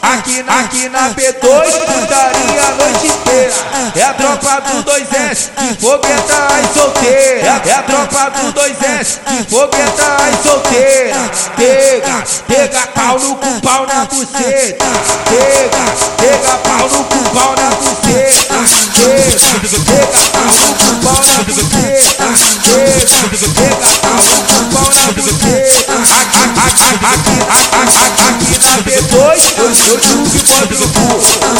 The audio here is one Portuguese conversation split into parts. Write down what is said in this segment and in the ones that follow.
Aqui na, aqui na B2, putaria a noite inteira. É a tropa do 2S, que fogueta as solteira. É a tropa do 2S, que fogueta as solteira. Pega, pega pau no cu, pau na buceta. Pega, pega pau no cu, pau na buceta. Pega, pega pau no cu, pau na buceta. Pega, pega pau no cu, pau na buceta. Aqui, aqui, aqui, na B2, eu, eu digo que no cu.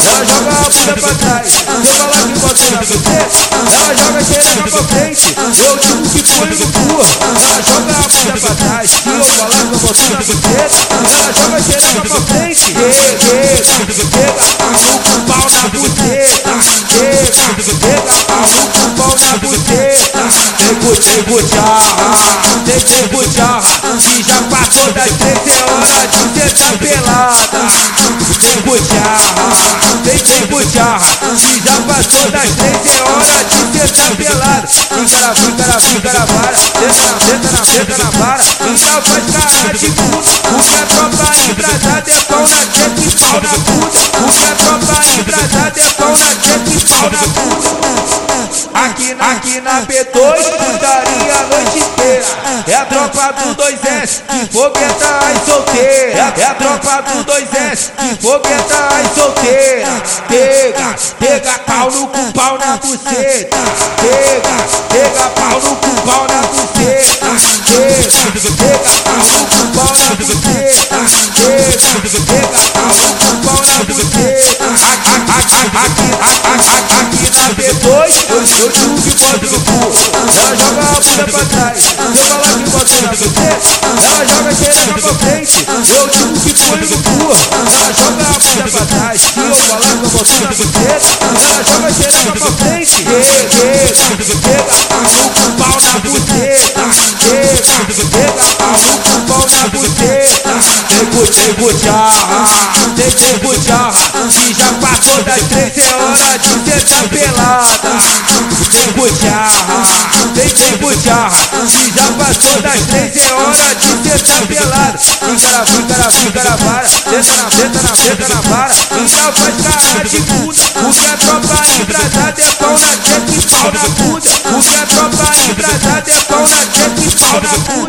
Ela joga a bunda pra trás. Falar que bota na buceta, ela joga a xereca pra frente. Eu digo que põe no cu. Ela joga a bunda pra trás. Eu falar que boto na buceta, ela joga a xereca pra frente. Pega, pega pau no cu, pau na buceta. Pega, pega no cu, pau na buceta. Nego, nego, jarra, nego, jarra. Que já passou das três, é hora de tá pelada. Nego, jarra, vem, nego, jarra. Que já passou das três, é hora de tá pelada. Fica na, fica na, fica na vara. Senta senta na, senta na vara. Então faz cara de bunda. Porque a tropa embrasada é pau na teta e pau na Aqui, aqui na B2, putaria a noite inteira. É a tropa do 2S, que fogueta as solteira. É a tropa do 2S, que fogueta as solteira. Pega, pega pau no cu, pau na buceta. Pega, pega pau no cu, pau na buceta. Eu, digo que bota no cu. Ela joga a bunda pra trás. Se eu falar que bota na buceta, ela joga a xereca pra frente. Eu digo que põe no cu. Ela joga a bunda pra trás. Se eu falar que eu boto na buceta, ela joga a xereca pra frente. Pega, pega no cu, pau na buceta. Pega, pega no cu, pau na buceta. Nego, nego, jarra, nego, jarra. Que já passou das três, é hora de tá pelada. Nego, jarra, vem, nego, jarra. Que já passou das três, é hora de na, fica na, fica na vara. Senta na, senta na, senta na vara. Então faz cara de bunda. Porque a tropa embrasada é pau na teta e pau na bunda. Porque a tropa embrasada é pau na e pau na bunda.